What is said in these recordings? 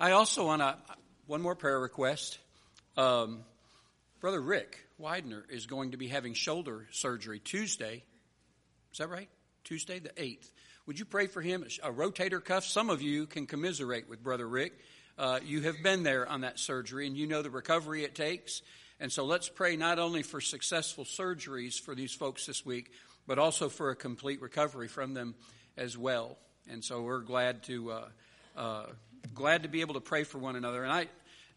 I also want to, one more prayer request. Um, Brother Rick Widener is going to be having shoulder surgery Tuesday. Is that right? Tuesday, the 8th. Would you pray for him? A rotator cuff. Some of you can commiserate with Brother Rick. Uh, you have been there on that surgery and you know the recovery it takes. And so let's pray not only for successful surgeries for these folks this week, but also for a complete recovery from them as well. And so we're glad to uh, uh, glad to be able to pray for one another. And I,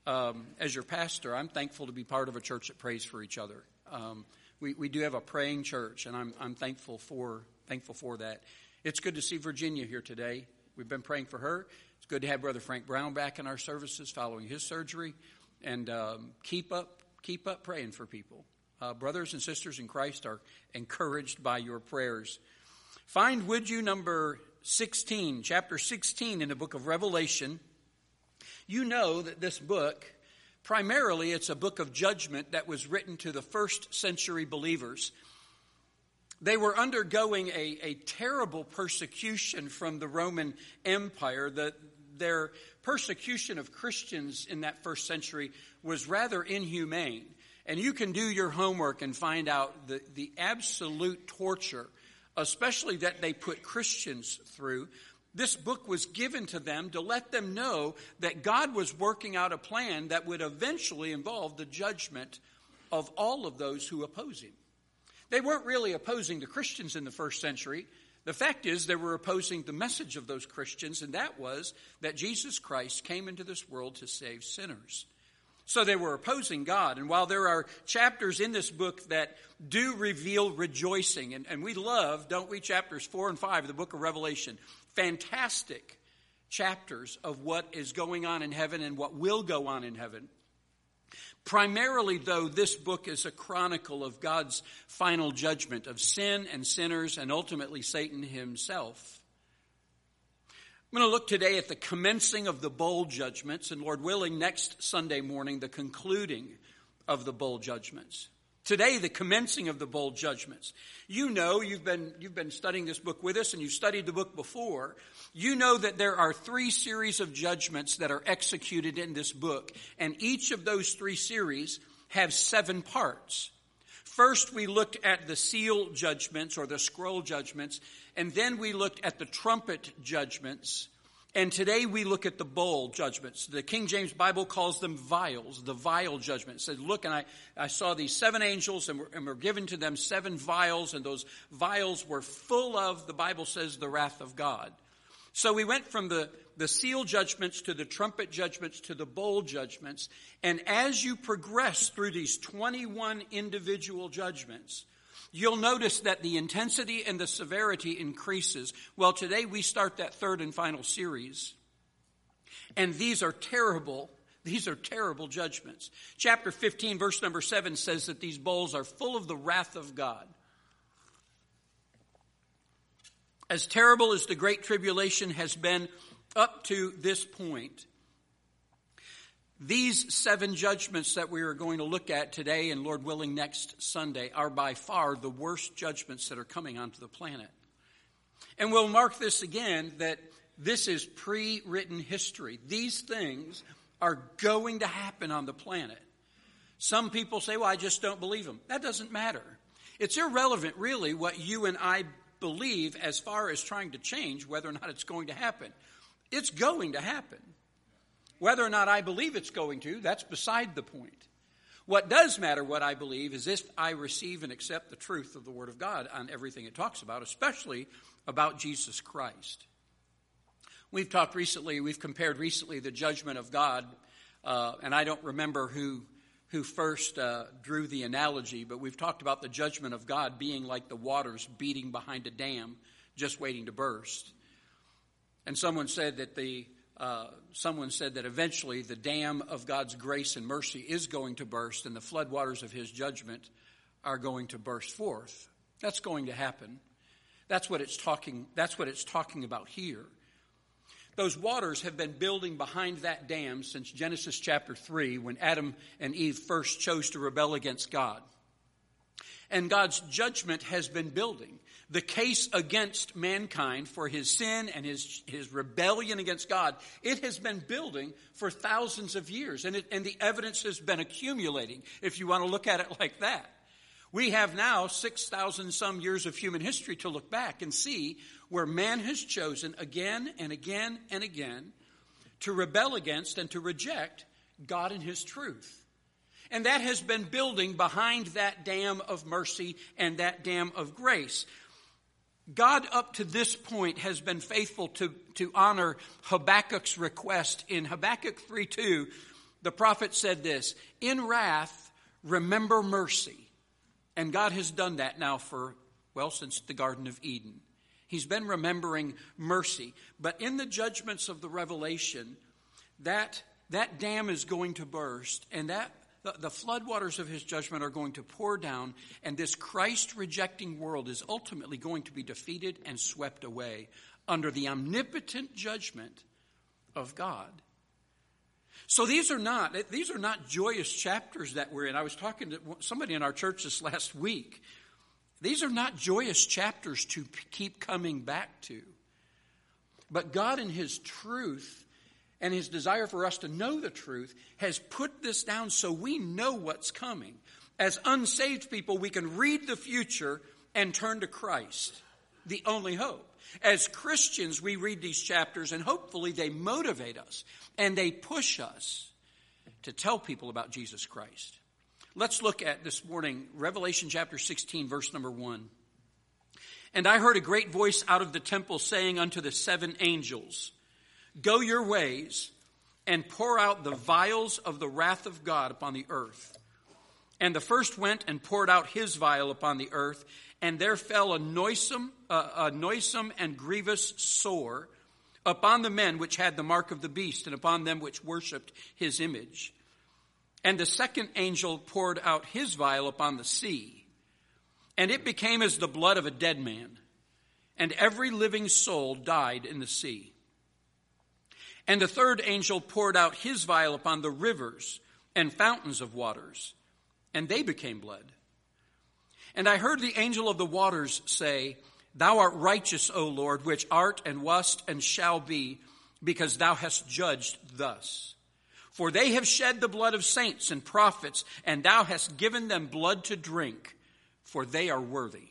um, as your pastor, I'm thankful to be part of a church that prays for each other. Um, we, we do have a praying church, and I'm, I'm thankful for thankful for that. It's good to see Virginia here today. We've been praying for her. It's good to have Brother Frank Brown back in our services following his surgery, and um, keep up keep up praying for people. Uh, brothers and sisters in Christ are encouraged by your prayers. Find, would you, number 16, chapter 16 in the book of Revelation. You know that this book, primarily, it's a book of judgment that was written to the first century believers. They were undergoing a, a terrible persecution from the Roman Empire. The, their persecution of Christians in that first century was rather inhumane. And you can do your homework and find out the, the absolute torture especially that they put Christians through, this book was given to them to let them know that God was working out a plan that would eventually involve the judgment of all of those who oppose him. They weren't really opposing the Christians in the first century. The fact is, they were opposing the message of those Christians, and that was that Jesus Christ came into this world to save sinners. So they were opposing God. And while there are chapters in this book that do reveal rejoicing, and, and we love, don't we, chapters 4 and 5 of the book of Revelation, fantastic chapters of what is going on in heaven and what will go on in heaven. Primarily, though, this book is a chronicle of God's final judgment of sin and sinners and ultimately Satan himself. I'm going to look today at the commencing of the bowl judgments, and Lord willing, next Sunday morning, the concluding of the bowl judgments. Today, the commencing of the bowl judgments. You know, you've been, you've been studying this book with us and you've studied the book before. You know that there are three series of judgments that are executed in this book, and each of those three series have seven parts. First, we looked at the seal judgments or the scroll judgments, and then we looked at the trumpet judgments. And today we look at the bowl judgments. The King James Bible calls them vials, the vial judgment. It says, look, and I, I saw these seven angels and were, and were given to them seven vials, and those vials were full of, the Bible says, the wrath of God. So we went from the, the seal judgments to the trumpet judgments to the bowl judgments. And as you progress through these 21 individual judgments, you'll notice that the intensity and the severity increases. Well, today we start that third and final series. And these are terrible. These are terrible judgments. Chapter 15, verse number 7 says that these bowls are full of the wrath of God. As terrible as the Great Tribulation has been up to this point, these seven judgments that we are going to look at today and Lord willing next Sunday are by far the worst judgments that are coming onto the planet. And we'll mark this again that this is pre written history. These things are going to happen on the planet. Some people say, well, I just don't believe them. That doesn't matter. It's irrelevant, really, what you and I believe as far as trying to change whether or not it's going to happen. It's going to happen. Whether or not I believe it's going to, that's beside the point. What does matter, what I believe, is if I receive and accept the truth of the Word of God on everything it talks about, especially about Jesus Christ. We've talked recently, we've compared recently the judgment of God, uh, and I don't remember who who first uh, drew the analogy, but we've talked about the judgment of God being like the waters beating behind a dam, just waiting to burst. And someone said that the uh, someone said that eventually the dam of God's grace and mercy is going to burst and the floodwaters of his judgment are going to burst forth. That's going to happen. That's what it's talking, that's what it's talking about here. Those waters have been building behind that dam since Genesis chapter 3 when Adam and Eve first chose to rebel against God. And God's judgment has been building. the case against mankind for his sin and his, his rebellion against God, it has been building for thousands of years, and, it, and the evidence has been accumulating, if you want to look at it like that. We have now 6,000 some years of human history to look back and see where man has chosen again and again and again to rebel against and to reject God and His truth. And that has been building behind that dam of mercy and that dam of grace. God, up to this point, has been faithful to, to honor Habakkuk's request. In Habakkuk 3 2, the prophet said this In wrath, remember mercy. And God has done that now for, well, since the Garden of Eden. He's been remembering mercy. But in the judgments of the Revelation, that, that dam is going to burst, and that the, the floodwaters of his judgment are going to pour down, and this Christ rejecting world is ultimately going to be defeated and swept away under the omnipotent judgment of God. So these are not these are not joyous chapters that we're in. I was talking to somebody in our church this last week. These are not joyous chapters to keep coming back to. But God in his truth and his desire for us to know the truth has put this down so we know what's coming. As unsaved people, we can read the future and turn to Christ, the only hope. As Christians, we read these chapters and hopefully they motivate us and they push us to tell people about Jesus Christ. Let's look at this morning Revelation chapter 16, verse number 1. And I heard a great voice out of the temple saying unto the seven angels, Go your ways and pour out the vials of the wrath of God upon the earth. And the first went and poured out his vial upon the earth, and there fell a noisome, uh, a noisome and grievous sore upon the men which had the mark of the beast, and upon them which worshipped his image. And the second angel poured out his vial upon the sea, and it became as the blood of a dead man, and every living soul died in the sea. And the third angel poured out his vial upon the rivers and fountains of waters, and they became blood. And I heard the angel of the waters say, Thou art righteous, O Lord, which art and wast and shall be, because thou hast judged thus. For they have shed the blood of saints and prophets, and thou hast given them blood to drink, for they are worthy.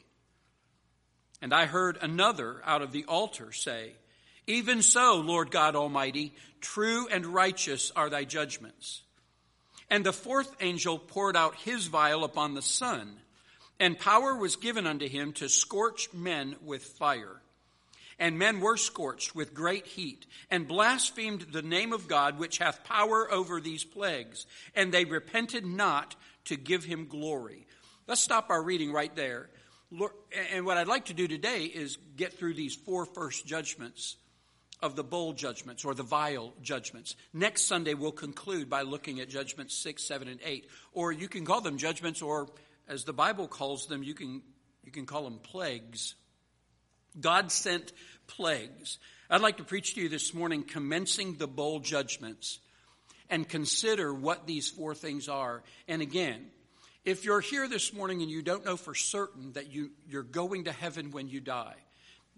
And I heard another out of the altar say, even so, Lord God Almighty, true and righteous are thy judgments. And the fourth angel poured out his vial upon the sun, and power was given unto him to scorch men with fire. And men were scorched with great heat, and blasphemed the name of God, which hath power over these plagues, and they repented not to give him glory. Let's stop our reading right there. And what I'd like to do today is get through these four first judgments of the bowl judgments or the vial judgments. Next Sunday, we'll conclude by looking at judgments 6, 7, and 8. Or you can call them judgments, or as the Bible calls them, you can, you can call them plagues. God sent plagues. I'd like to preach to you this morning, commencing the bowl judgments, and consider what these four things are. And again, if you're here this morning and you don't know for certain that you, you're going to heaven when you die,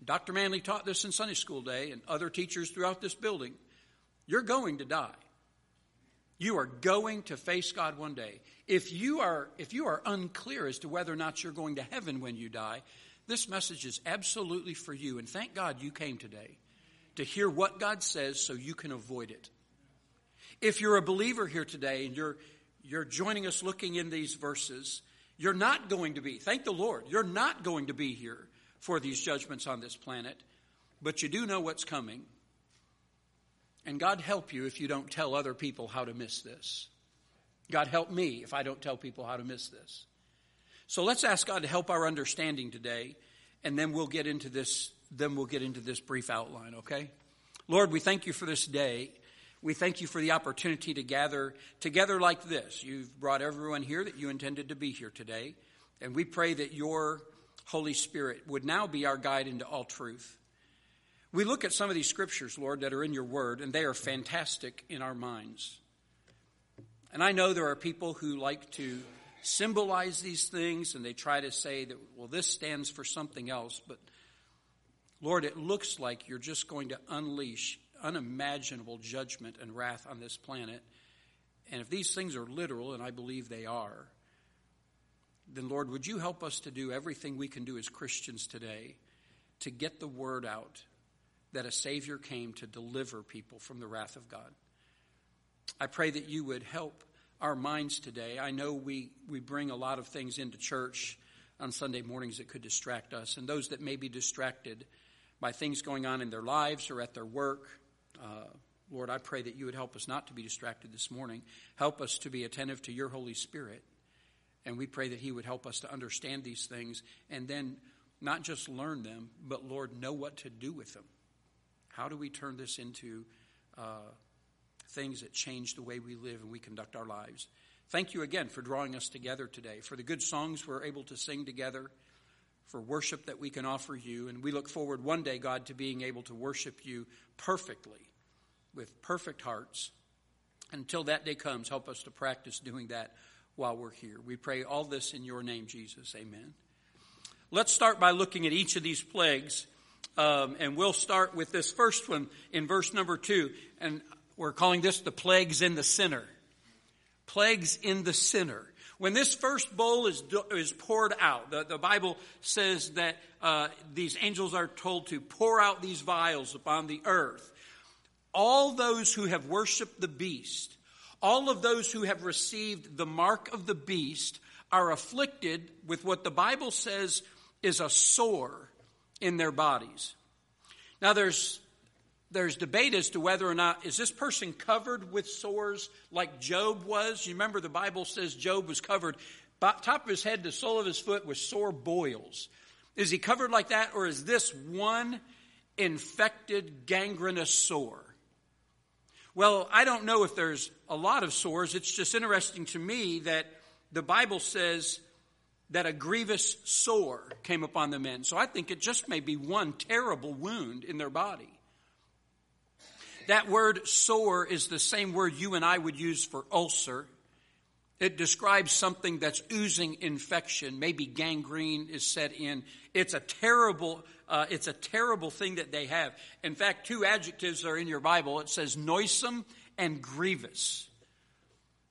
Dr. Manley taught this in Sunday school day and other teachers throughout this building. You're going to die. You are going to face God one day. If you are if you are unclear as to whether or not you're going to heaven when you die, this message is absolutely for you and thank God you came today to hear what God says so you can avoid it. If you're a believer here today and you're you're joining us looking in these verses, you're not going to be, thank the Lord, you're not going to be here for these judgments on this planet, but you do know what's coming. And God help you if you don't tell other people how to miss this. God help me if I don't tell people how to miss this. So let's ask God to help our understanding today, and then we'll get into this, then we'll get into this brief outline, okay? Lord, we thank you for this day. We thank you for the opportunity to gather together like this. You've brought everyone here that you intended to be here today. And we pray that your Holy Spirit would now be our guide into all truth. We look at some of these scriptures, Lord, that are in your word, and they are fantastic in our minds. And I know there are people who like to symbolize these things and they try to say that, well, this stands for something else. But Lord, it looks like you're just going to unleash unimaginable judgment and wrath on this planet. And if these things are literal, and I believe they are, then Lord, would you help us to do everything we can do as Christians today to get the word out that a Savior came to deliver people from the wrath of God? I pray that you would help our minds today. I know we, we bring a lot of things into church on Sunday mornings that could distract us, and those that may be distracted by things going on in their lives or at their work. Uh, Lord, I pray that you would help us not to be distracted this morning. Help us to be attentive to your Holy Spirit. And we pray that He would help us to understand these things and then not just learn them, but Lord, know what to do with them. How do we turn this into uh, things that change the way we live and we conduct our lives? Thank you again for drawing us together today, for the good songs we're able to sing together, for worship that we can offer you. And we look forward one day, God, to being able to worship you perfectly with perfect hearts. Until that day comes, help us to practice doing that while we're here. We pray all this in your name, Jesus. Amen. Let's start by looking at each of these plagues. Um, and we'll start with this first one in verse number two. And we're calling this the plagues in the sinner. Plagues in the sinner. When this first bowl is, is poured out, the, the Bible says that uh, these angels are told to pour out these vials upon the earth. All those who have worshiped the beast all of those who have received the mark of the beast are afflicted with what the Bible says is a sore in their bodies. Now there's there's debate as to whether or not is this person covered with sores like Job was. You remember the Bible says Job was covered top of his head to sole of his foot with sore boils. Is he covered like that or is this one infected gangrenous sore? Well, I don't know if there's a lot of sores. It's just interesting to me that the Bible says that a grievous sore came upon the men. So I think it just may be one terrible wound in their body. That word sore is the same word you and I would use for ulcer. It describes something that's oozing infection. Maybe gangrene is set in. It's a terrible, uh, it's a terrible thing that they have. In fact, two adjectives are in your Bible. It says noisome and grievous.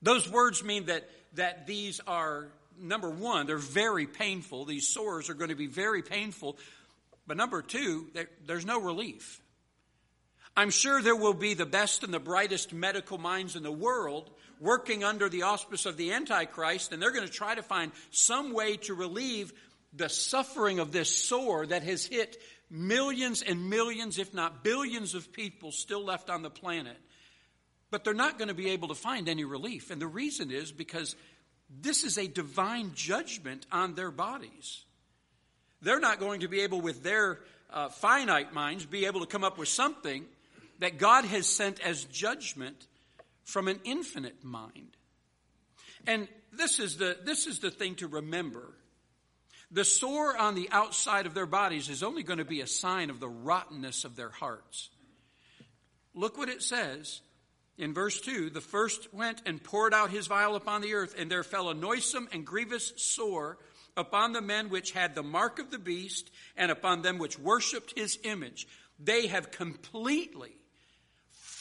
Those words mean that, that these are, number one, they're very painful. These sores are going to be very painful. But number two, there's no relief. I'm sure there will be the best and the brightest medical minds in the world working under the auspice of the Antichrist, and they're going to try to find some way to relieve the suffering of this sore that has hit millions and millions, if not billions, of people still left on the planet. But they're not going to be able to find any relief. And the reason is because this is a divine judgment on their bodies. They're not going to be able, with their uh, finite minds, be able to come up with something that God has sent as judgment from an infinite mind. And this is the, this is the thing to remember. The sore on the outside of their bodies is only going to be a sign of the rottenness of their hearts. Look what it says in verse 2 The first went and poured out his vial upon the earth, and there fell a noisome and grievous sore upon the men which had the mark of the beast, and upon them which worshipped his image. They have completely,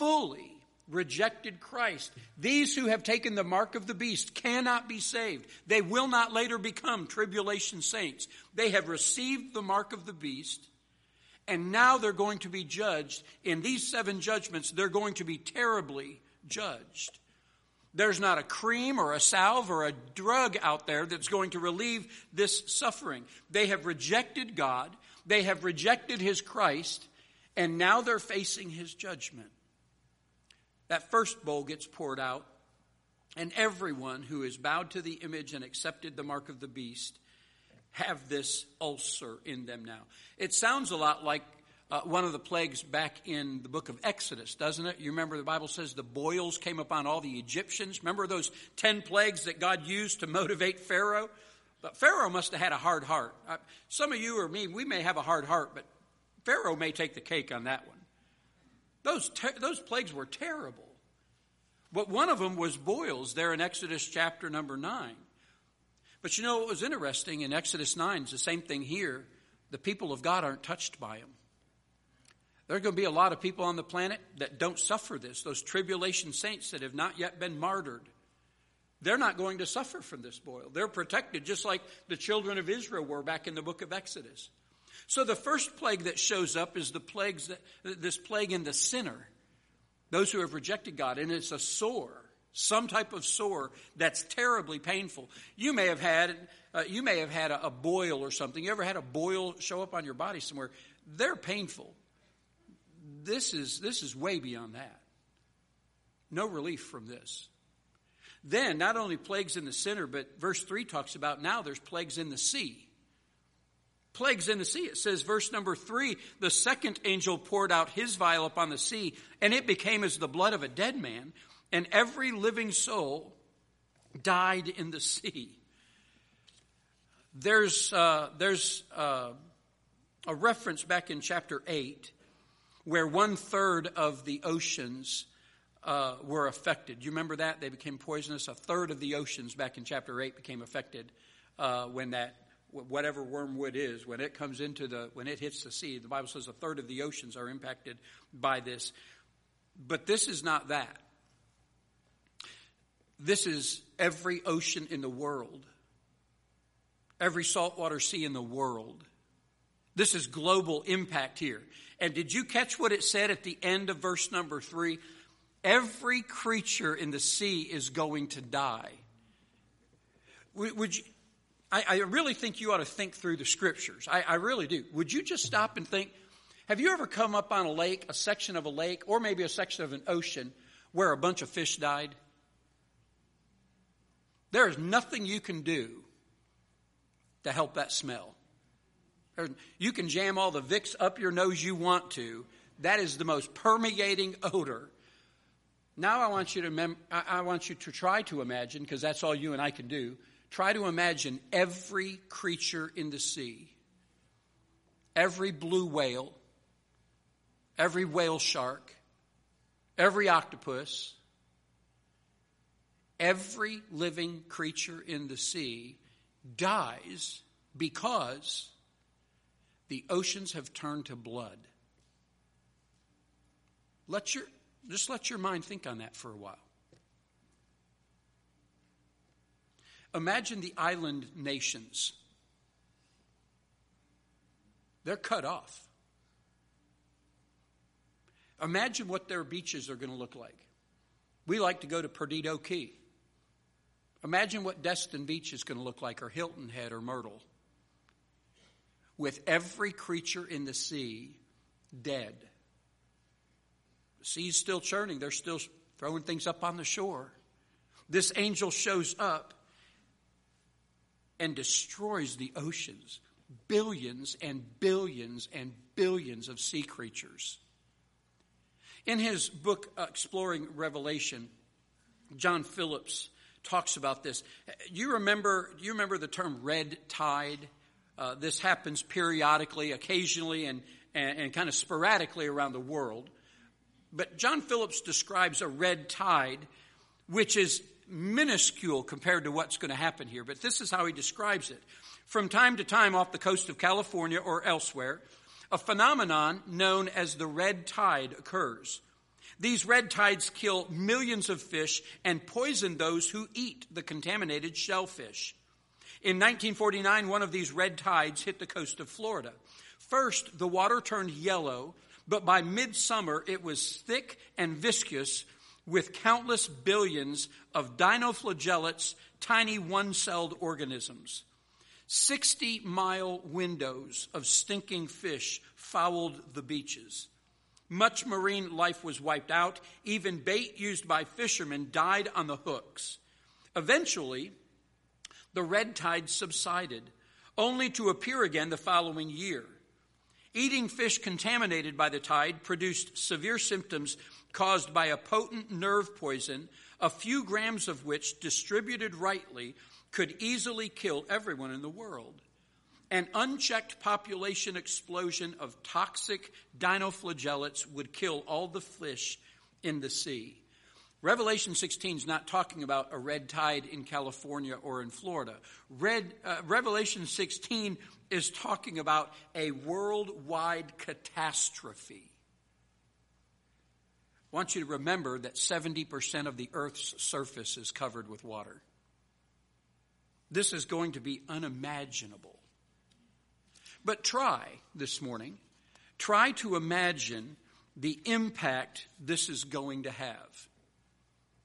fully rejected Christ. These who have taken the mark of the beast cannot be saved. They will not later become tribulation saints. They have received the mark of the beast, and now they're going to be judged. In these seven judgments, they're going to be terribly judged. There's not a cream or a salve or a drug out there that's going to relieve this suffering. They have rejected God, they have rejected His Christ, and now they're facing His judgment that first bowl gets poured out, and everyone who is bowed to the image and accepted the mark of the beast have this ulcer in them now. It sounds a lot like uh, one of the plagues back in the book of Exodus, doesn't it? You remember the Bible says the boils came upon all the Egyptians. Remember those 10 plagues that God used to motivate Pharaoh? But Pharaoh must have had a hard heart. Uh, some of you or me, we may have a hard heart, but Pharaoh may take the cake on that one. Those, ter- those plagues were terrible. But one of them was boils there in Exodus chapter number 9. But you know what was interesting in Exodus 9 is the same thing here. The people of God aren't touched by them. There are going to be a lot of people on the planet that don't suffer this, those tribulation saints that have not yet been martyred. They're not going to suffer from this boil. They're protected just like the children of Israel were back in the book of Exodus. So the first plague that shows up is the plagues that, this plague in the sinner, those who have rejected God, and it's a sore, some type of sore that's terribly painful. You may have had uh, you may have had a, a boil or something. You ever had a boil show up on your body somewhere? They're painful this is, this is way beyond that. No relief from this. Then, not only plagues in the sinner, but verse 3 talks about now there's plagues in the sea. Plagues in the sea. It says, verse number 3 the second angel poured out his vial upon the sea, and it became as the blood of a dead man, and every living soul died in the sea. There's, uh, there's uh, a reference back in chapter 8 where one third of the oceans uh, were affected. You remember that? They became poisonous. A third of the oceans back in chapter 8 became affected uh, when that, whatever wormwood is, when it comes into the, when it hits the sea. The Bible says a third of the oceans are impacted by this. But this is not that. This is every ocean in the world, every saltwater sea in the world. This is global impact here. And did you catch what it said at the end of verse number three? Every creature in the sea is going to die. Would you, I, I really think you ought to think through the scriptures. I, I really do. Would you just stop and think? Have you ever come up on a lake, a section of a lake, or maybe a section of an ocean where a bunch of fish died? There is nothing you can do to help that smell. You can jam all the Vicks up your nose you want to. That is the most permeating odor. Now I want you to mem- I want you to try to imagine because that's all you and I can do. Try to imagine every creature in the sea. Every blue whale, every whale shark, every octopus, every living creature in the sea dies because the oceans have turned to blood. Let your, just let your mind think on that for a while. Imagine the island nations. They're cut off. Imagine what their beaches are going to look like. We like to go to Perdido Key. Imagine what Destin Beach is going to look like, or Hilton Head, or Myrtle with every creature in the sea dead. The sea's still churning, they're still throwing things up on the shore. This angel shows up and destroys the oceans, billions and billions and billions of sea creatures. In his book, Exploring Revelation, John Phillips talks about this. You remember, you remember the term red tide? Uh, this happens periodically, occasionally, and, and, and kind of sporadically around the world. But John Phillips describes a red tide, which is minuscule compared to what's going to happen here. But this is how he describes it. From time to time off the coast of California or elsewhere, a phenomenon known as the red tide occurs. These red tides kill millions of fish and poison those who eat the contaminated shellfish. In 1949, one of these red tides hit the coast of Florida. First, the water turned yellow, but by midsummer, it was thick and viscous with countless billions of dinoflagellates, tiny one celled organisms. 60 mile windrows of stinking fish fouled the beaches. Much marine life was wiped out. Even bait used by fishermen died on the hooks. Eventually, the red tide subsided, only to appear again the following year. Eating fish contaminated by the tide produced severe symptoms caused by a potent nerve poison, a few grams of which, distributed rightly, could easily kill everyone in the world. An unchecked population explosion of toxic dinoflagellates would kill all the fish in the sea. Revelation 16 is not talking about a red tide in California or in Florida. Red, uh, Revelation 16 is talking about a worldwide catastrophe. I want you to remember that 70% of the earth's surface is covered with water. This is going to be unimaginable. But try this morning, try to imagine the impact this is going to have.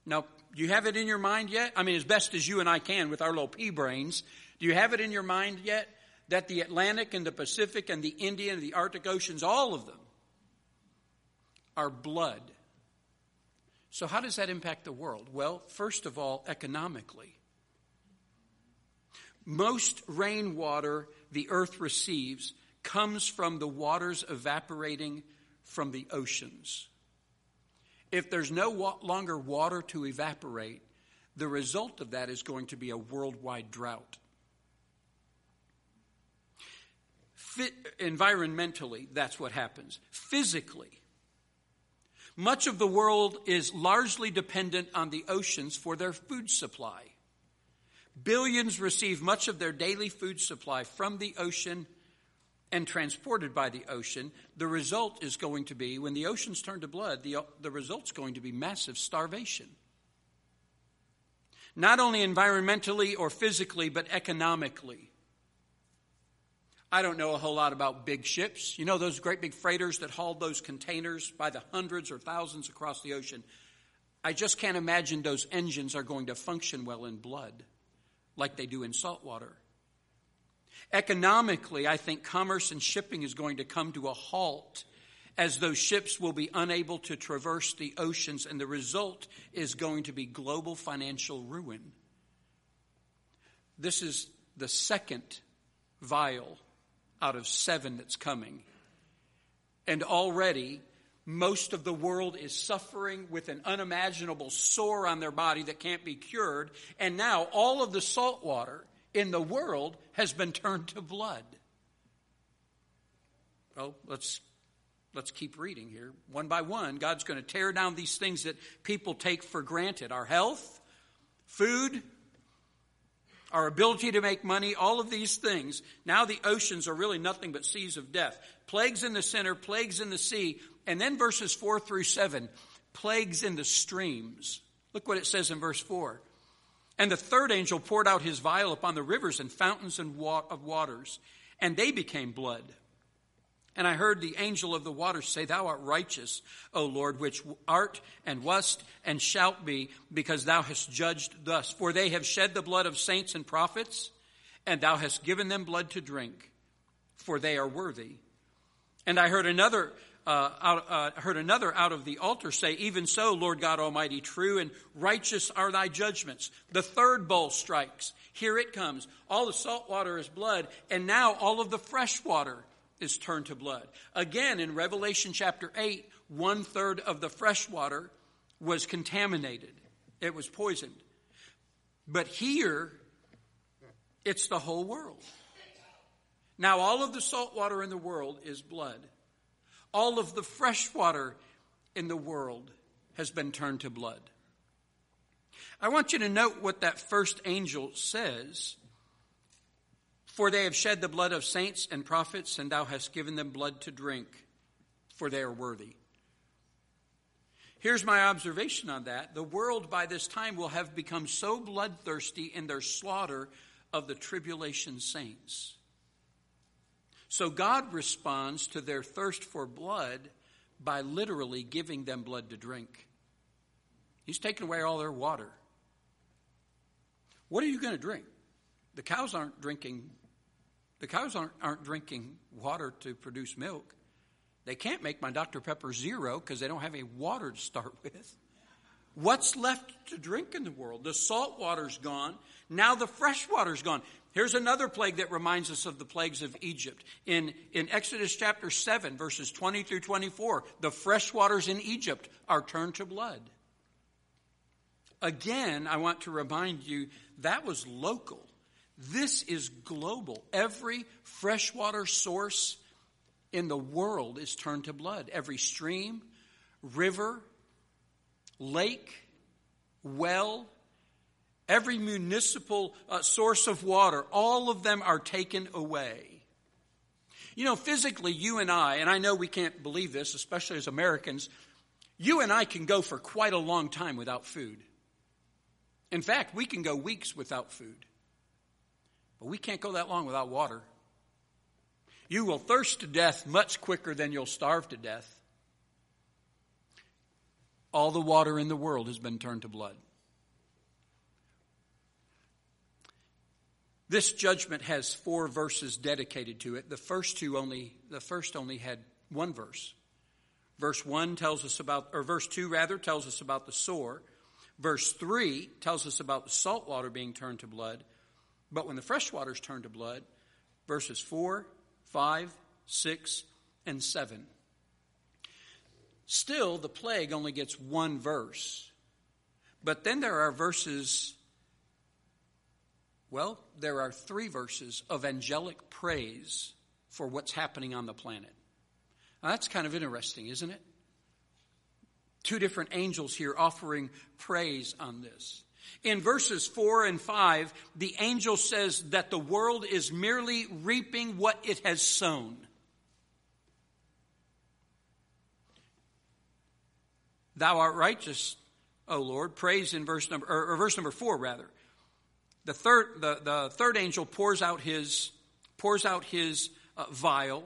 Now, do you have it in your mind yet? I mean, as best as you and I can with our little pea brains, do you have it in your mind yet that the Atlantic and the Pacific and the Indian and the Arctic Oceans, all of them, are blood? So, how does that impact the world? Well, first of all, economically. Most rainwater the earth receives comes from the waters evaporating from the oceans. If there's no wa- longer water to evaporate, the result of that is going to be a worldwide drought. Fit, environmentally, that's what happens. Physically, much of the world is largely dependent on the oceans for their food supply. Billions receive much of their daily food supply from the ocean and transported by the ocean. The result is going to be, when the oceans turn to blood, the, the result's going to be massive starvation. Not only environmentally or physically, but economically. I don't know a whole lot about big ships. You know those great big freighters that hauled those containers by the hundreds or thousands across the ocean? I just can't imagine those engines are going to function well in blood like they do in salt water. Economically, I think commerce and shipping is going to come to a halt as those ships will be unable to traverse the oceans, and the result is going to be global financial ruin. This is the second vial out of seven that's coming. And already, most of the world is suffering with an unimaginable sore on their body that can't be cured. And now all of the salt water in the world has been turned to blood. Well, let's let's keep reading here. One by one, God's going to tear down these things that people take for granted. Our health, food, our ability to make money, all of these things. Now the oceans are really nothing but seas of death. Plagues in the center, plagues in the sea, and then verses 4 through 7, plagues in the streams. Look what it says in verse 4. And the third angel poured out his vial upon the rivers and fountains and of waters, and they became blood. And I heard the angel of the waters say, Thou art righteous, O Lord, which art and wast and shalt be, because thou hast judged thus. For they have shed the blood of saints and prophets, and thou hast given them blood to drink, for they are worthy. And I heard another uh, out, uh, heard another out of the altar say, Even so, Lord God Almighty, true and righteous are thy judgments. The third bowl strikes. Here it comes. All the salt water is blood, and now all of the fresh water is turned to blood. Again, in Revelation chapter 8, one third of the fresh water was contaminated, it was poisoned. But here, it's the whole world. Now, all of the salt water in the world is blood. All of the fresh water in the world has been turned to blood. I want you to note what that first angel says. For they have shed the blood of saints and prophets, and thou hast given them blood to drink, for they are worthy. Here's my observation on that. The world by this time will have become so bloodthirsty in their slaughter of the tribulation saints so God responds to their thirst for blood by literally giving them blood to drink. He's taken away all their water. What are you going to drink? The cows aren't drinking the cows aren't, aren't drinking water to produce milk. They can't make my Dr. Pepper zero because they don't have any water to start with. What's left to drink in the world? The salt water's gone. Now the fresh water's gone. Here's another plague that reminds us of the plagues of Egypt. In, in Exodus chapter 7, verses 20 through 24, the fresh waters in Egypt are turned to blood. Again, I want to remind you that was local. This is global. Every freshwater source in the world is turned to blood. Every stream, river, lake, well, every municipal uh, source of water, all of them are taken away. You know, physically, you and I, and I know we can't believe this, especially as Americans, you and I can go for quite a long time without food. In fact, we can go weeks without food. But we can't go that long without water. You will thirst to death much quicker than you'll starve to death. All the water in the world has been turned to blood. This judgment has four verses dedicated to it. The first two only, the first only had one verse. Verse 1 tells us about, or verse 2 rather, tells us about the sore. Verse 3 tells us about the salt water being turned to blood. But when the fresh waters turn to blood, verses 4, 5, 6, and 7. Still, the plague only gets one verse. But then there are verses, well, there are three verses of angelic praise for what's happening on the planet. Now, that's kind of interesting, isn't it? Two different angels here offering praise on this. In verses 4 and 5, the angel says that the world is merely reaping what it has sown. Thou art righteous, O Lord. Praise in verse number, or, verse number 4 rather. The third, the, the third angel pours out his, pours out his uh, vial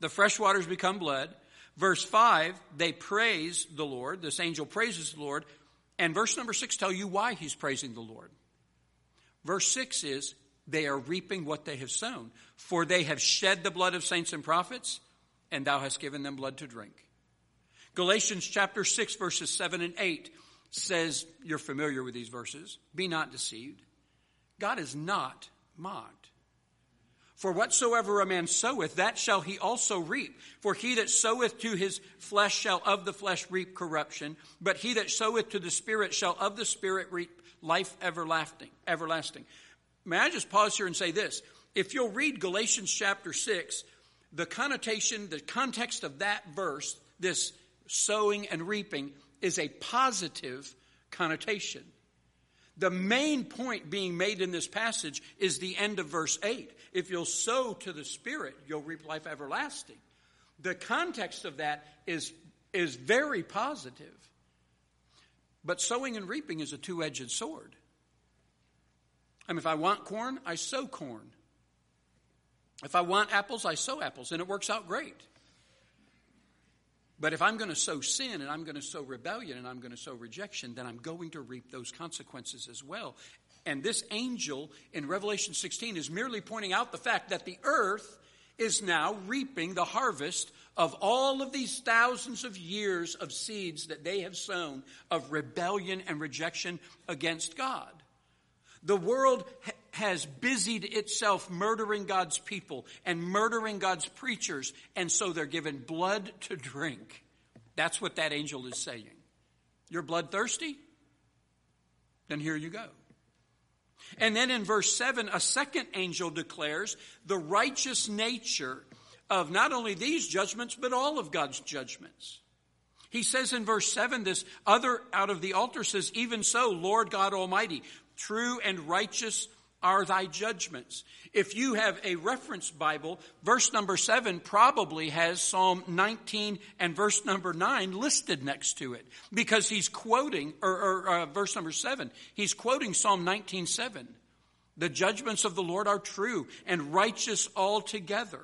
the fresh waters become blood. Verse 5, they praise the Lord. This angel praises the Lord. And verse number 6 tell you why he's praising the Lord. Verse 6 is, they are reaping what they have sown. For they have shed the blood of saints and prophets, and thou hast given them blood to drink. Galatians chapter 6, verses 7 and 8 says, You're familiar with these verses. Be not deceived. God is not mocked. For whatsoever a man soweth, that shall he also reap. For he that soweth to his flesh shall of the flesh reap corruption, but he that soweth to the Spirit shall of the Spirit reap life everlasting. Everlasting. May I just pause here and say this? If you'll read Galatians chapter 6, the connotation, the context of that verse, this sowing and reaping, is a positive connotation. The main point being made in this passage is the end of verse 8. If you'll sow to the Spirit, you'll reap life everlasting. The context of that is, is very positive. But sowing and reaping is a two edged sword. I mean, if I want corn, I sow corn. If I want apples, I sow apples, and it works out great. But if I'm going to sow sin and I'm going to sow rebellion and I'm going to sow rejection, then I'm going to reap those consequences as well. And this angel in Revelation 16 is merely pointing out the fact that the earth is now reaping the harvest of all of these thousands of years of seeds that they have sown of rebellion and rejection against God. The world has busied itself murdering God's people and murdering God's preachers, and so they're given blood to drink. That's what that angel is saying. You're bloodthirsty? Then here you go. And then in verse 7, a second angel declares the righteous nature of not only these judgments, but all of God's judgments. He says in verse 7, this other out of the altar says, Even so, Lord God Almighty, true and righteous are thy judgments. If you have a reference Bible, verse number 7 probably has Psalm 19 and verse number 9 listed next to it because he's quoting, or, or uh, verse number 7, he's quoting Psalm 19 7. The judgments of the Lord are true and righteous altogether.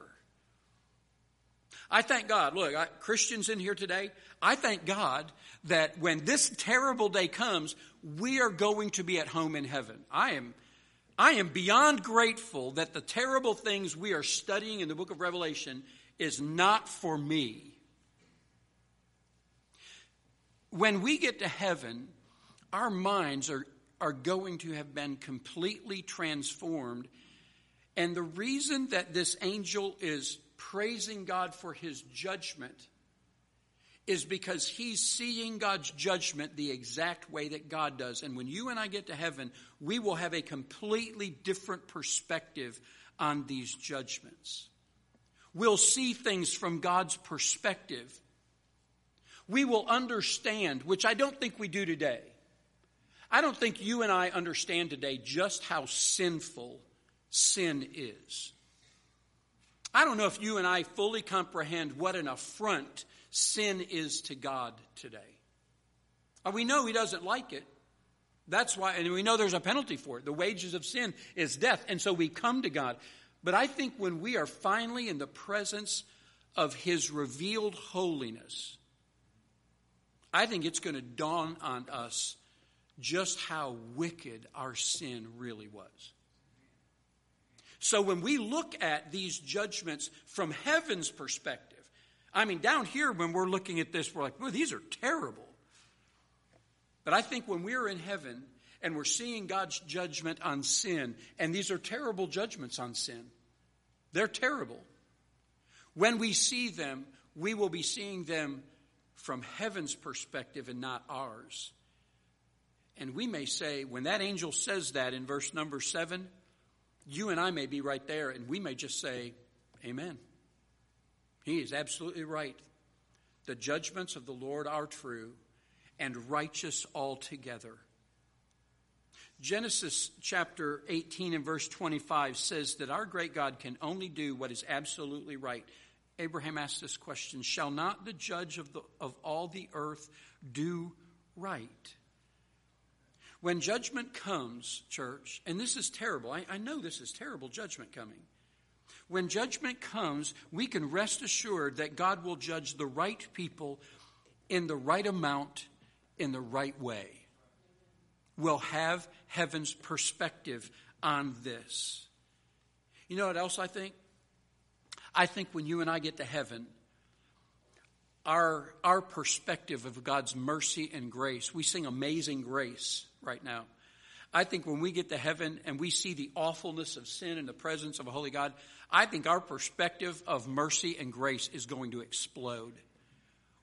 I thank God. Look, I, Christians in here today, I thank God that when this terrible day comes, we are going to be at home in heaven. I am I am beyond grateful that the terrible things we are studying in the book of Revelation is not for me. When we get to heaven, our minds are, are going to have been completely transformed. And the reason that this angel is praising God for his judgment is because he's seeing God's judgment the exact way that God does. And when you and I get to heaven, we will have a completely different perspective on these judgments. We'll see things from God's perspective. We will understand, which I don't think we do today. I don't think you and I understand today just how sinful sin is. I don't know if you and I fully comprehend what an affront sin is to God today. We know He doesn't like it. That's why, and we know there's a penalty for it. The wages of sin is death. And so we come to God. But I think when we are finally in the presence of His revealed holiness, I think it's going to dawn on us just how wicked our sin really was. So when we look at these judgments from heaven's perspective, I mean, down here when we're looking at this, we're like, well, these are terrible. But I think when we're in heaven and we're seeing God's judgment on sin, and these are terrible judgments on sin, they're terrible. When we see them, we will be seeing them from heaven's perspective and not ours. And we may say, when that angel says that in verse number seven, you and I may be right there, and we may just say, Amen. He is absolutely right. The judgments of the Lord are true and righteous altogether. Genesis chapter 18 and verse 25 says that our great God can only do what is absolutely right. Abraham asked this question Shall not the judge of, the, of all the earth do right? When judgment comes, church, and this is terrible, I, I know this is terrible judgment coming. When judgment comes, we can rest assured that God will judge the right people in the right amount, in the right way. We'll have heaven's perspective on this. You know what else I think? I think when you and I get to heaven, our, our perspective of God's mercy and grace, we sing Amazing Grace right now. I think when we get to heaven and we see the awfulness of sin in the presence of a holy God, I think our perspective of mercy and grace is going to explode.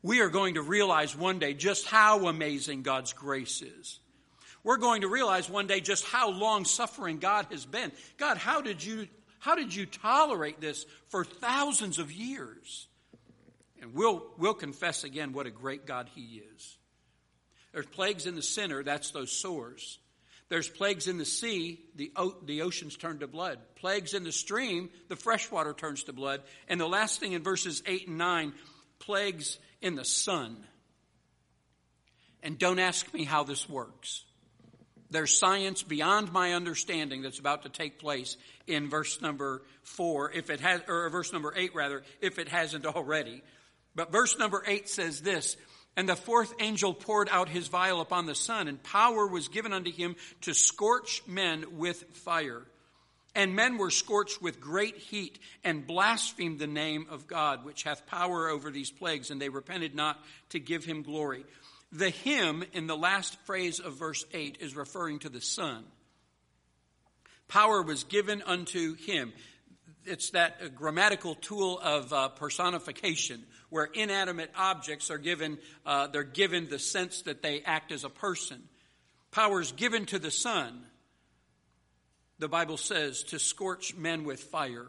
We are going to realize one day just how amazing God's grace is. We're going to realize one day just how long suffering God has been. God, how did you how did you tolerate this for thousands of years? And we'll, we'll confess again what a great God He is. There's plagues in the center, that's those sores. There's plagues in the sea, the, the oceans turn to blood. Plagues in the stream, the fresh water turns to blood. And the last thing in verses 8 and 9, plagues in the sun. And don't ask me how this works. There's science beyond my understanding that's about to take place in verse number 4, if it has, or verse number 8 rather, if it hasn't already. But verse number 8 says this and the fourth angel poured out his vial upon the sun, and power was given unto him to scorch men with fire. And men were scorched with great heat, and blasphemed the name of God, which hath power over these plagues, and they repented not to give him glory. The him in the last phrase of verse 8 is referring to the sun. Power was given unto him it's that grammatical tool of uh, personification where inanimate objects are given uh, they're given the sense that they act as a person. Powers given to the sun the bible says to scorch men with fire.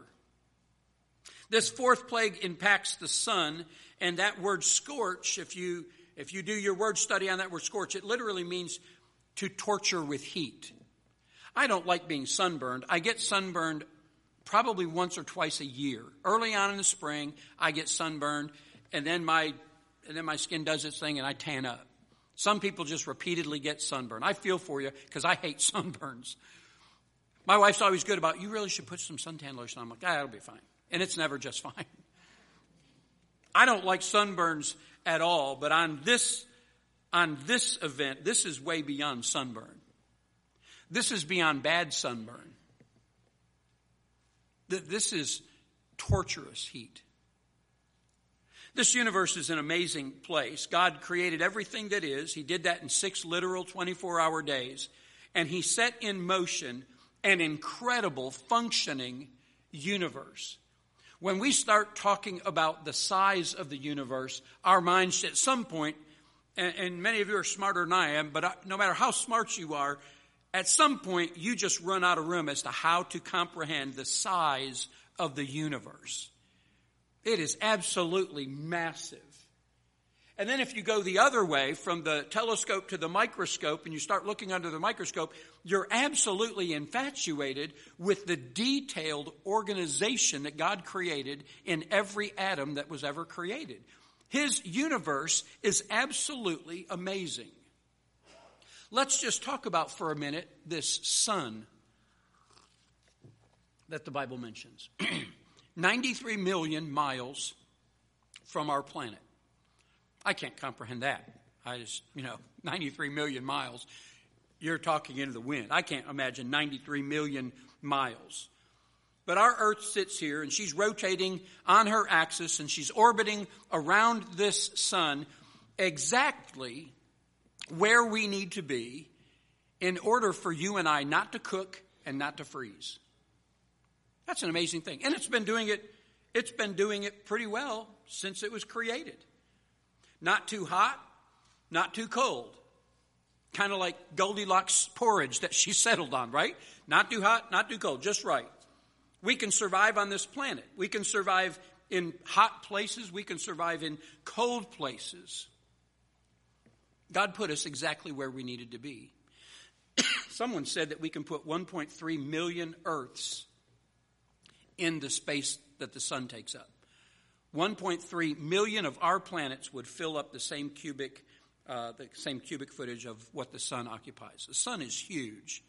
This fourth plague impacts the sun and that word scorch if you if you do your word study on that word scorch it literally means to torture with heat. I don't like being sunburned. I get sunburned probably once or twice a year. Early on in the spring, I get sunburned, and then my and then my skin does its thing, and I tan up. Some people just repeatedly get sunburned. I feel for you because I hate sunburns. My wife's always good about you. Really should put some suntan lotion on. I'm like, ah, that'll be fine, and it's never just fine. I don't like sunburns at all, but on this on this event, this is way beyond sunburn. This is beyond bad sunburn. That this is torturous heat. This universe is an amazing place. God created everything that is. He did that in six literal 24 hour days. And He set in motion an incredible functioning universe. When we start talking about the size of the universe, our minds at some point, and, many of you are smarter than I am, but no matter how smart you are, at some point, you just run out of room as to how to comprehend the size of the universe. It is absolutely massive. And then if you go the other way from the telescope to the microscope and you start looking under the microscope, you're absolutely infatuated with the detailed organization that God created in every atom that was ever created. His universe is absolutely amazing. Let's just talk about for a minute this sun that the Bible mentions 93 million miles from our planet. I can't comprehend that. I just, you know, 93 million miles. You're talking into the wind. I can't imagine 93 million miles. But our Earth sits here and she's rotating on her axis and she's orbiting around this sun exactly where we need to be in order for you and I not to cook and not to freeze. That's an amazing thing. And it's been doing it it's been doing it pretty well since it was created. Not too hot, not too cold. Kind of like Goldilocks porridge that she settled on, right? Not too hot, not too cold, just right. We can survive on this planet. We can survive in hot places. We can survive in cold places. God put us exactly where we needed to be. Someone said that we can put 1.3 million Earths in the space that the sun takes up. 1.3 million of our planets would fill up the same cubic, uh, the same cubic footage of what the sun occupies. The sun is huge,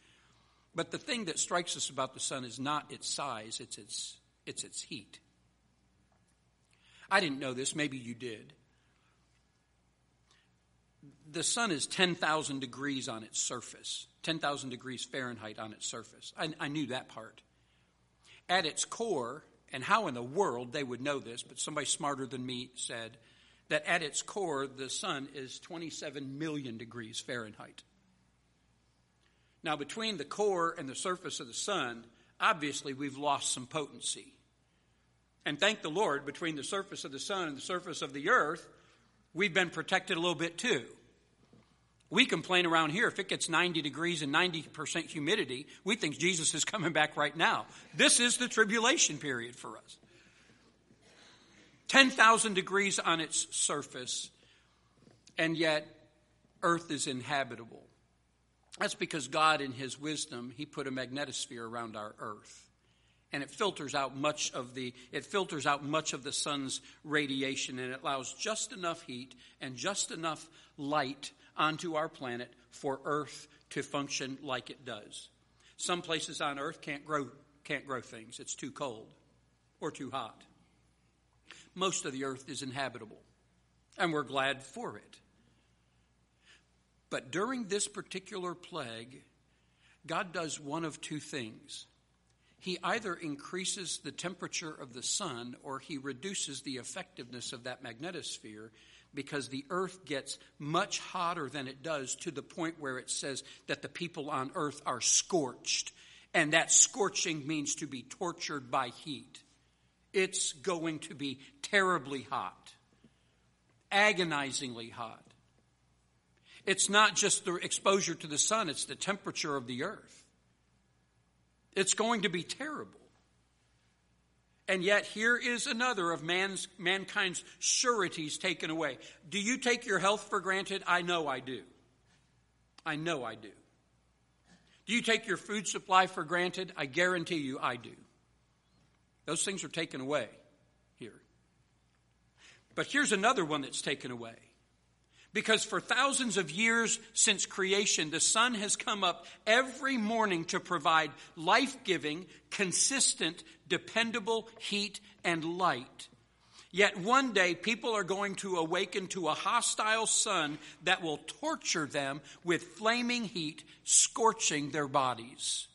but the thing that strikes us about the sun is not its size; it's its it's its heat. I didn't know this. Maybe you did. The sun is 10,000 degrees on its surface, 10,000 degrees Fahrenheit on its surface. I, I knew that part. At its core, and how in the world they would know this, but somebody smarter than me said that at its core, the sun is 27 million degrees Fahrenheit. Now, between the core and the surface of the sun, obviously we've lost some potency. And thank the Lord, between the surface of the sun and the surface of the earth, we've been protected a little bit too. We complain around here if it gets 90 degrees and 90% humidity, we think Jesus is coming back right now. This is the tribulation period for us. 10,000 degrees on its surface, and yet earth is inhabitable. That's because God, in His wisdom, He put a magnetosphere around our earth. And it filters out much of the it filters out much of the sun's radiation and it allows just enough heat and just enough light onto our planet for Earth to function like it does. Some places on Earth can't grow, can't grow things, it's too cold or too hot. Most of the Earth is inhabitable, and we're glad for it. But during this particular plague, God does one of two things. He either increases the temperature of the sun or he reduces the effectiveness of that magnetosphere because the earth gets much hotter than it does to the point where it says that the people on earth are scorched. And that scorching means to be tortured by heat. It's going to be terribly hot, agonizingly hot. It's not just the exposure to the sun, it's the temperature of the earth. It's going to be terrible. And yet, here is another of man's, mankind's sureties taken away. Do you take your health for granted? I know I do. I know I do. Do you take your food supply for granted? I guarantee you I do. Those things are taken away here. But here's another one that's taken away because for thousands of years since creation, the sun has come up every morning to provide life giving, consistent, dependable heat and light. Yet one day people are going to awaken to a hostile sun that will torture them with flaming heat, scorching their bodies.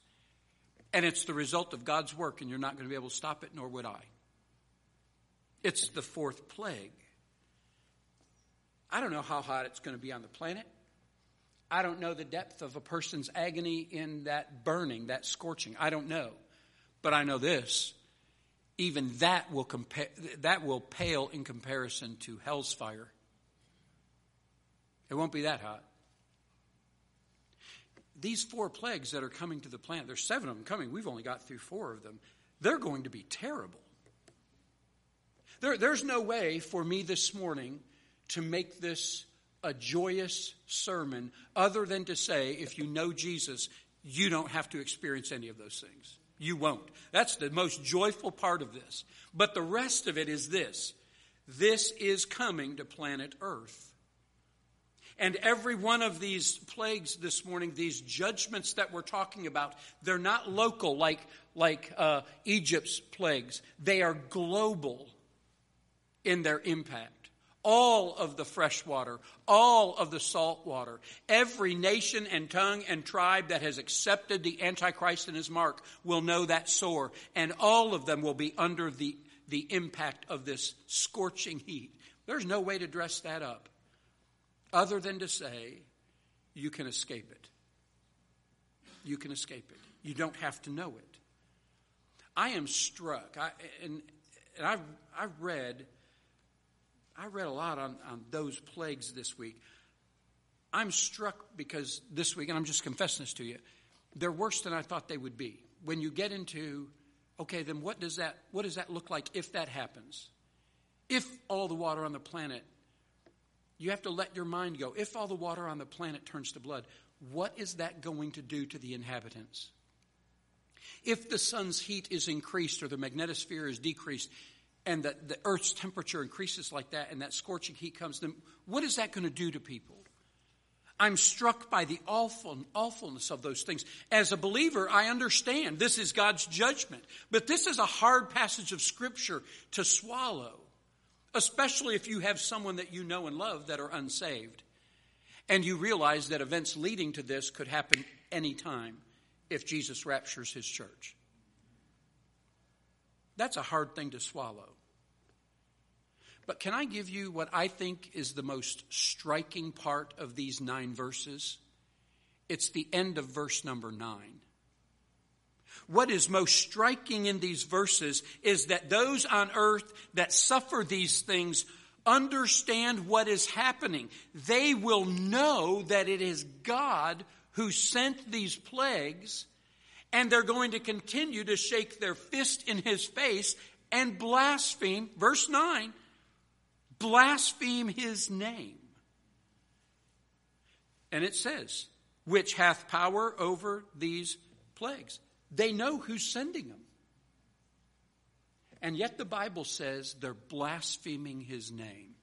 And it's the result of God's work, and you're not going to be able to stop it, nor would I. It's the fourth plague. I don't know how hot it's going to be on the planet. I don't know the depth of a person's agony in that burning, that scorching. I don't know. But I know this. Even that will, compare, that will pale in comparison to hell's fire. It won't be that hot. These four plagues that are coming to the planet, there's seven of them coming. We've only got through four of them. They're going to be terrible. There, there's no way for me this morning to make this a joyous sermon other than to say, if you know Jesus, you don't have to experience any of those things. You won't. That's the most joyful part of this. But the rest of it is this this is coming to planet Earth. And every one of these plagues this morning, these judgments that we're talking about, they're not local like, like uh, Egypt's plagues. They are global in their impact. All of the fresh water, all of the salt water, every nation and tongue and tribe that has accepted the Antichrist and his mark will know that sore, and all of them will be under the, the impact of this scorching heat. There's no way to dress that up other than to say, you can escape it. You can escape it. You don't have to know it. I am struck, I, and, and I've, I've read, I read a lot on, on those plagues this week. I'm struck because this week, and I'm just confessing this to you, they're worse than I thought they would be. When you get into, okay, then what does that, what does that look like if that happens? If all the water on the planet you have to let your mind go. If all the water on the planet turns to blood, what is that going to do to the inhabitants? If the sun's heat is increased or the magnetosphere is decreased and the, the earth's temperature increases like that and that scorching heat comes, then what is that going to do to people? I'm struck by the awful, awfulness of those things. As a believer, I understand this is God's judgment, but this is a hard passage of Scripture to swallow especially if you have someone that you know and love that are unsaved. And you realize that events leading to this could happen any time if Jesus raptures his church. That's a hard thing to swallow. But can I give you what I think is the most striking part of these nine verses? It's the end of verse number nine. What is most striking in these verses is that those on earth that suffer these things understand what is happening. They will know that it is God who sent these plagues, and they're going to continue to shake their fist in his face and blaspheme, verse 9, blaspheme his name. And it says, which hath power over these plagues. They know who's sending them. And yet the Bible says they're blaspheming his name.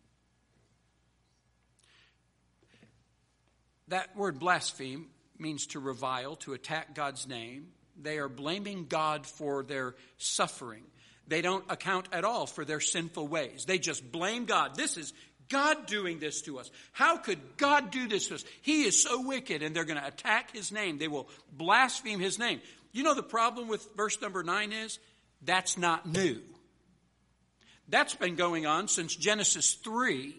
That word blaspheme means to revile, to attack God's name. They are blaming God for their suffering. They don't account at all for their sinful ways. They just blame God. This is God doing this to us. How could God do this to us? He is so wicked, and they're going to attack his name. They will blaspheme his name. You know the problem with verse number 9 is? That's not new. That's been going on since Genesis 3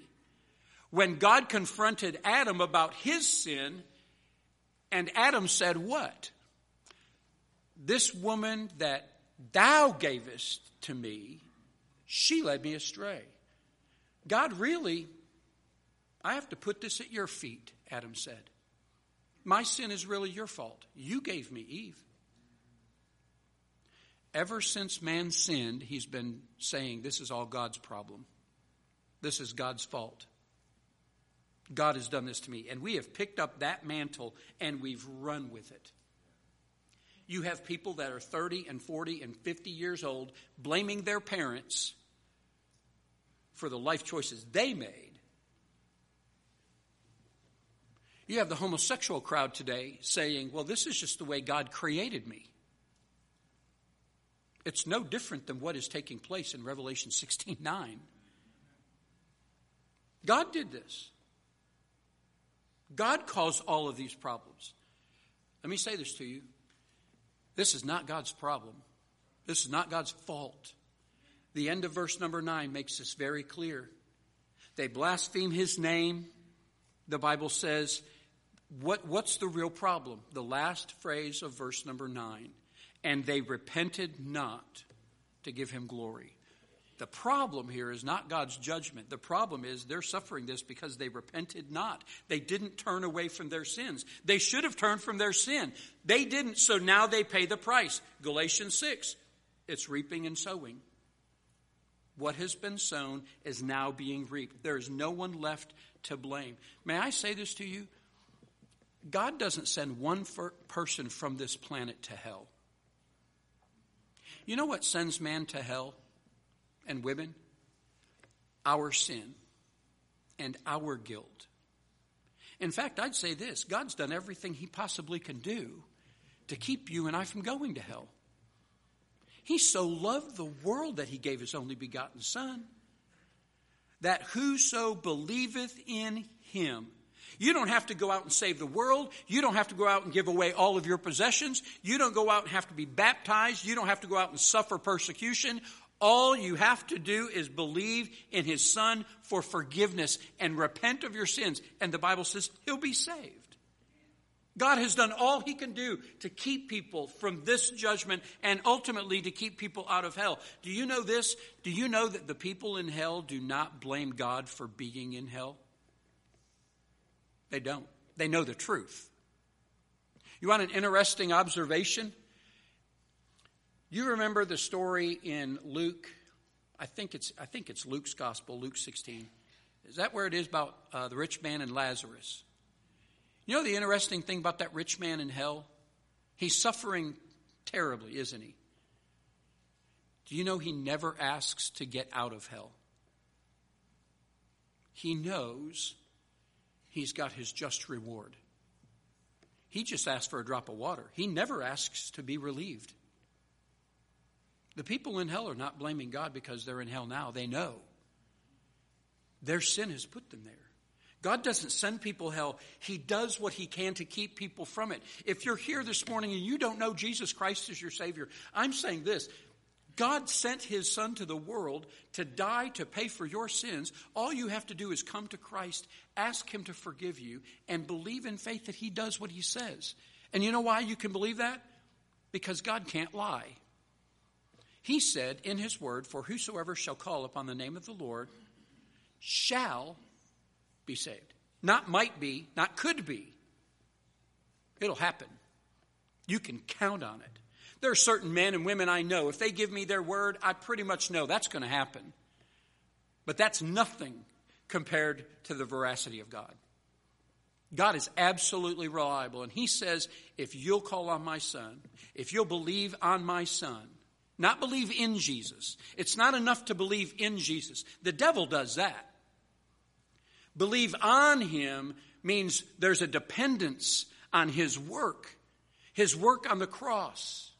when God confronted Adam about his sin, and Adam said, What? This woman that thou gavest to me, she led me astray. God, really, I have to put this at your feet, Adam said. My sin is really your fault. You gave me Eve. Ever since man sinned, he's been saying, This is all God's problem. This is God's fault. God has done this to me. And we have picked up that mantle and we've run with it. You have people that are 30 and 40 and 50 years old blaming their parents for the life choices they made. You have the homosexual crowd today saying, well, this is just the way God created me. It's no different than what is taking place in Revelation 16 9. God did this. God caused all of these problems. Let me say this to you. This is not God's problem. This is not God's fault. The end of verse number 9 makes this very clear. They blaspheme his name. The Bible says, what, what's the real problem? The last phrase of verse number 9 and they repented not to give him glory. The problem here is not God's judgment. The problem is they're suffering this because they repented not. They didn't turn away from their sins. They should have turned from their sin. They didn't, so now they pay the price. Galatians 6, it's reaping and sowing. What has been sown is now being reaped. There is no one left to blame. May I say this to you? God doesn't send one person from this planet to hell. You know what sends man to hell and women? Our sin and our guilt. In fact, I'd say this God's done everything He possibly can do to keep you and I from going to hell. He so loved the world that he gave his only begotten Son, that whoso believeth in him. You don't have to go out and save the world. You don't have to go out and give away all of your possessions. You don't go out and have to be baptized. You don't have to go out and suffer persecution. All you have to do is believe in his son for forgiveness and repent of your sins. And the Bible says he'll be saved. God has done all he can do to keep people from this judgment and ultimately to keep people out of hell. Do you know this? Do you know that the people in hell do not blame God for being in hell? They don't. They know the truth. You want an interesting observation? You remember the story in Luke? I think it's, I think it's Luke's gospel, Luke 16. Is that where it is about uh, the rich man and Lazarus? You know the interesting thing about that rich man in hell? He's suffering terribly, isn't he? Do you know he never asks to get out of hell? He knows he's got his just reward. He just asks for a drop of water. He never asks to be relieved. The people in hell are not blaming God because they're in hell now. They know their sin has put them there. God doesn't send people hell. He does what he can to keep people from it. If you're here this morning and you don't know Jesus Christ as your Savior, I'm saying this. God sent his son to the world to die to pay for your sins. All you have to do is come to Christ, ask him to forgive you, and believe in faith that he does what he says. And you know why you can believe that? Because God can't lie. He said in his word, For whosoever shall call upon the name of the Lord shall be saved. Not might be, not could be. It'll happen. You can count on it. There are certain men and women I know, if they give me their word, I pretty much know that's going to happen. But that's nothing compared to the veracity of God. God is absolutely reliable. And He says, if you'll call on my Son, if you'll believe on my Son, not believe in Jesus, it's not enough to believe in Jesus. The devil does that. Believe on him means there's a dependence on his work, his work on the cross.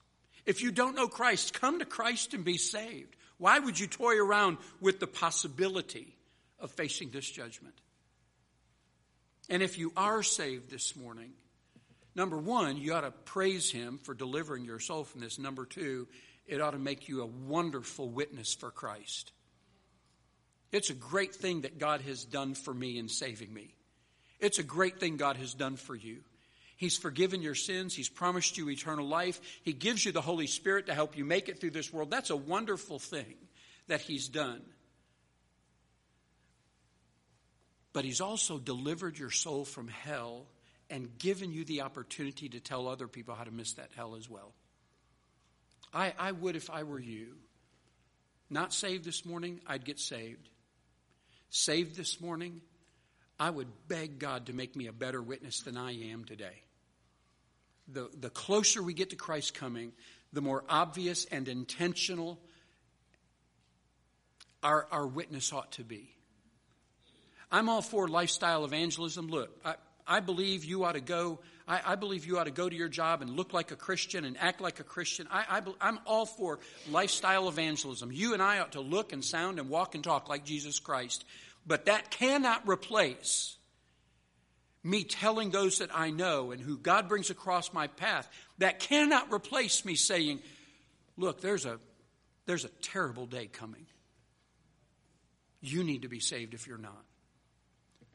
If you don't know Christ, come to Christ and be saved. Why would you toy around with the possibility of facing this judgment? And if you are saved this morning, number one, you ought to praise him for delivering your soul from this. Number two, it ought to make you a wonderful witness for Christ. It's a great thing that God has done for me in saving me. It's a great thing God has done for you. He's forgiven your sins. He's promised you eternal life. He gives you the Holy Spirit to help you make it through this world. That's a wonderful thing that He's done. But He's also delivered your soul from hell and given you the opportunity to tell other people how to miss that hell as well. I, I would if I were you. Not saved this morning, I'd get saved saved this morning, I would beg God to make me a better witness than I am today. The, the closer we get to Christ coming, the more obvious and intentional our, our witness ought to be. I'm all for lifestyle evangelism. Look, I, I believe you ought to go. I, I, believe you ought to go to your job and look like a Christian and act like a Christian. I, I, I'm all for lifestyle evangelism. You and I ought to look and sound and walk and talk like Jesus Christ. But that cannot replace me telling those that I know and who God brings across my path. That cannot replace me saying, look, there's a, there's a terrible day coming. You need to be saved if you're not.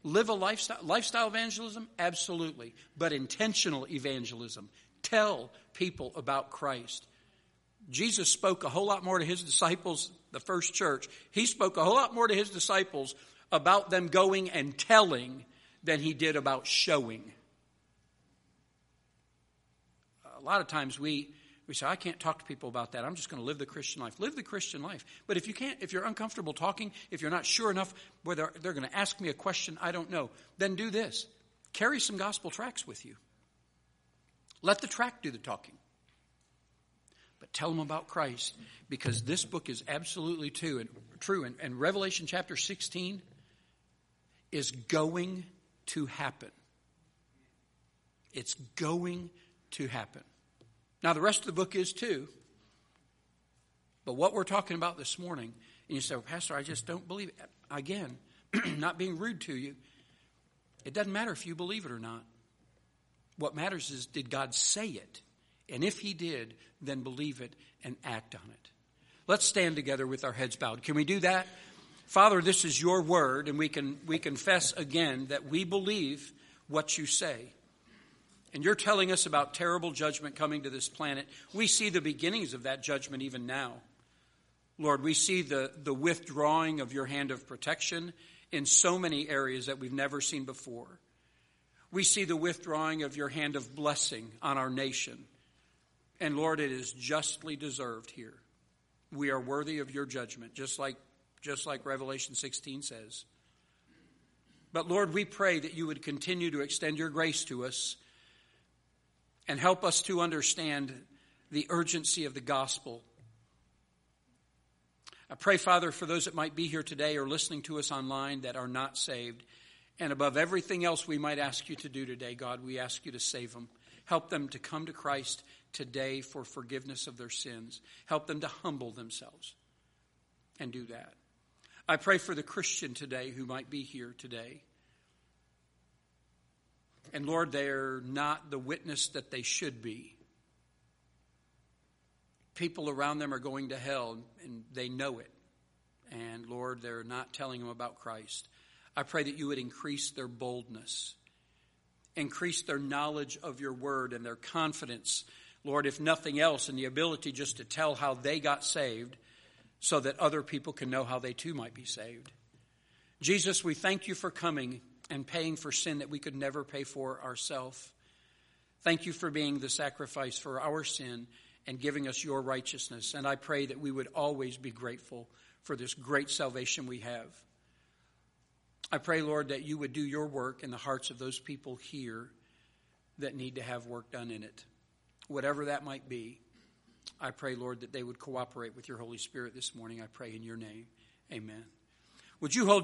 Live a lifestyle, lifestyle evangelism? Absolutely. But intentional evangelism. Tell people about Christ. Jesus spoke a whole lot more to his disciples, the first church. He spoke a whole lot more to his disciples about them going and telling than he did about showing. A lot of times we, We say, I can't talk to people about that. I'm just going to live the Christian life. Live the Christian life. But if you can't, if you're uncomfortable talking, if you're not sure enough whether they're going to ask me a question I don't know, then do this. Carry some gospel tracts with you. Let the tract do the talking. But tell them about Christ because this book is absolutely true. And, true. And, and Revelation chapter 16 is going to happen. It's going to happen. Now, the rest of the book is too. But what we're talking about this morning, and you say, well, Pastor, I just don't believe it. Again, not being rude to you, it doesn't matter if you believe it or not. What matters is, did God say it? And if He did, then believe it and act on it. Let's stand together with our heads bowed. Can we do that? Father, this is your word, and we can we confess again that we believe what you say. And you're telling us about terrible judgment coming to this planet. We see the beginnings of that judgment even now. Lord, we see the, the withdrawing of your hand of protection in so many areas that we've never seen before. We see the withdrawing of your hand of blessing on our nation. And Lord, it is justly deserved here. We are worthy of your judgment, just like, just like Revelation 16 says. But Lord, we pray that you would continue to extend your grace to us and help us to understand the urgency of the gospel. I pray, Father, for those that might be here today or listening to us online that are not saved. And above everything else we might ask you to do today, God, we ask you to save them. Help them to come to Christ today for forgiveness of their sins. Help them to humble themselves and do that. I pray for the Christian today who might be here today and Lord, they're not the witness that they should be. People around them are going to hell, and they know it. And Lord, they're not telling them about Christ. I pray that you would increase their boldness, increase their knowledge of your word and their confidence, Lord, if nothing else, in the ability just to tell how they got saved so that other people can know how they too might be saved. Jesus, we thank you for coming and paying for sin that we could never pay for ourselves. Thank you for being the sacrifice for our sin and giving us your righteousness. And I pray that we would always be grateful for this great salvation we have. I pray, Lord, that you would do your work in the hearts of those people here that need to have work done in it. Whatever that might be, I pray, Lord, that they would cooperate with your Holy Spirit this morning. I pray in your name. Amen. Would you hold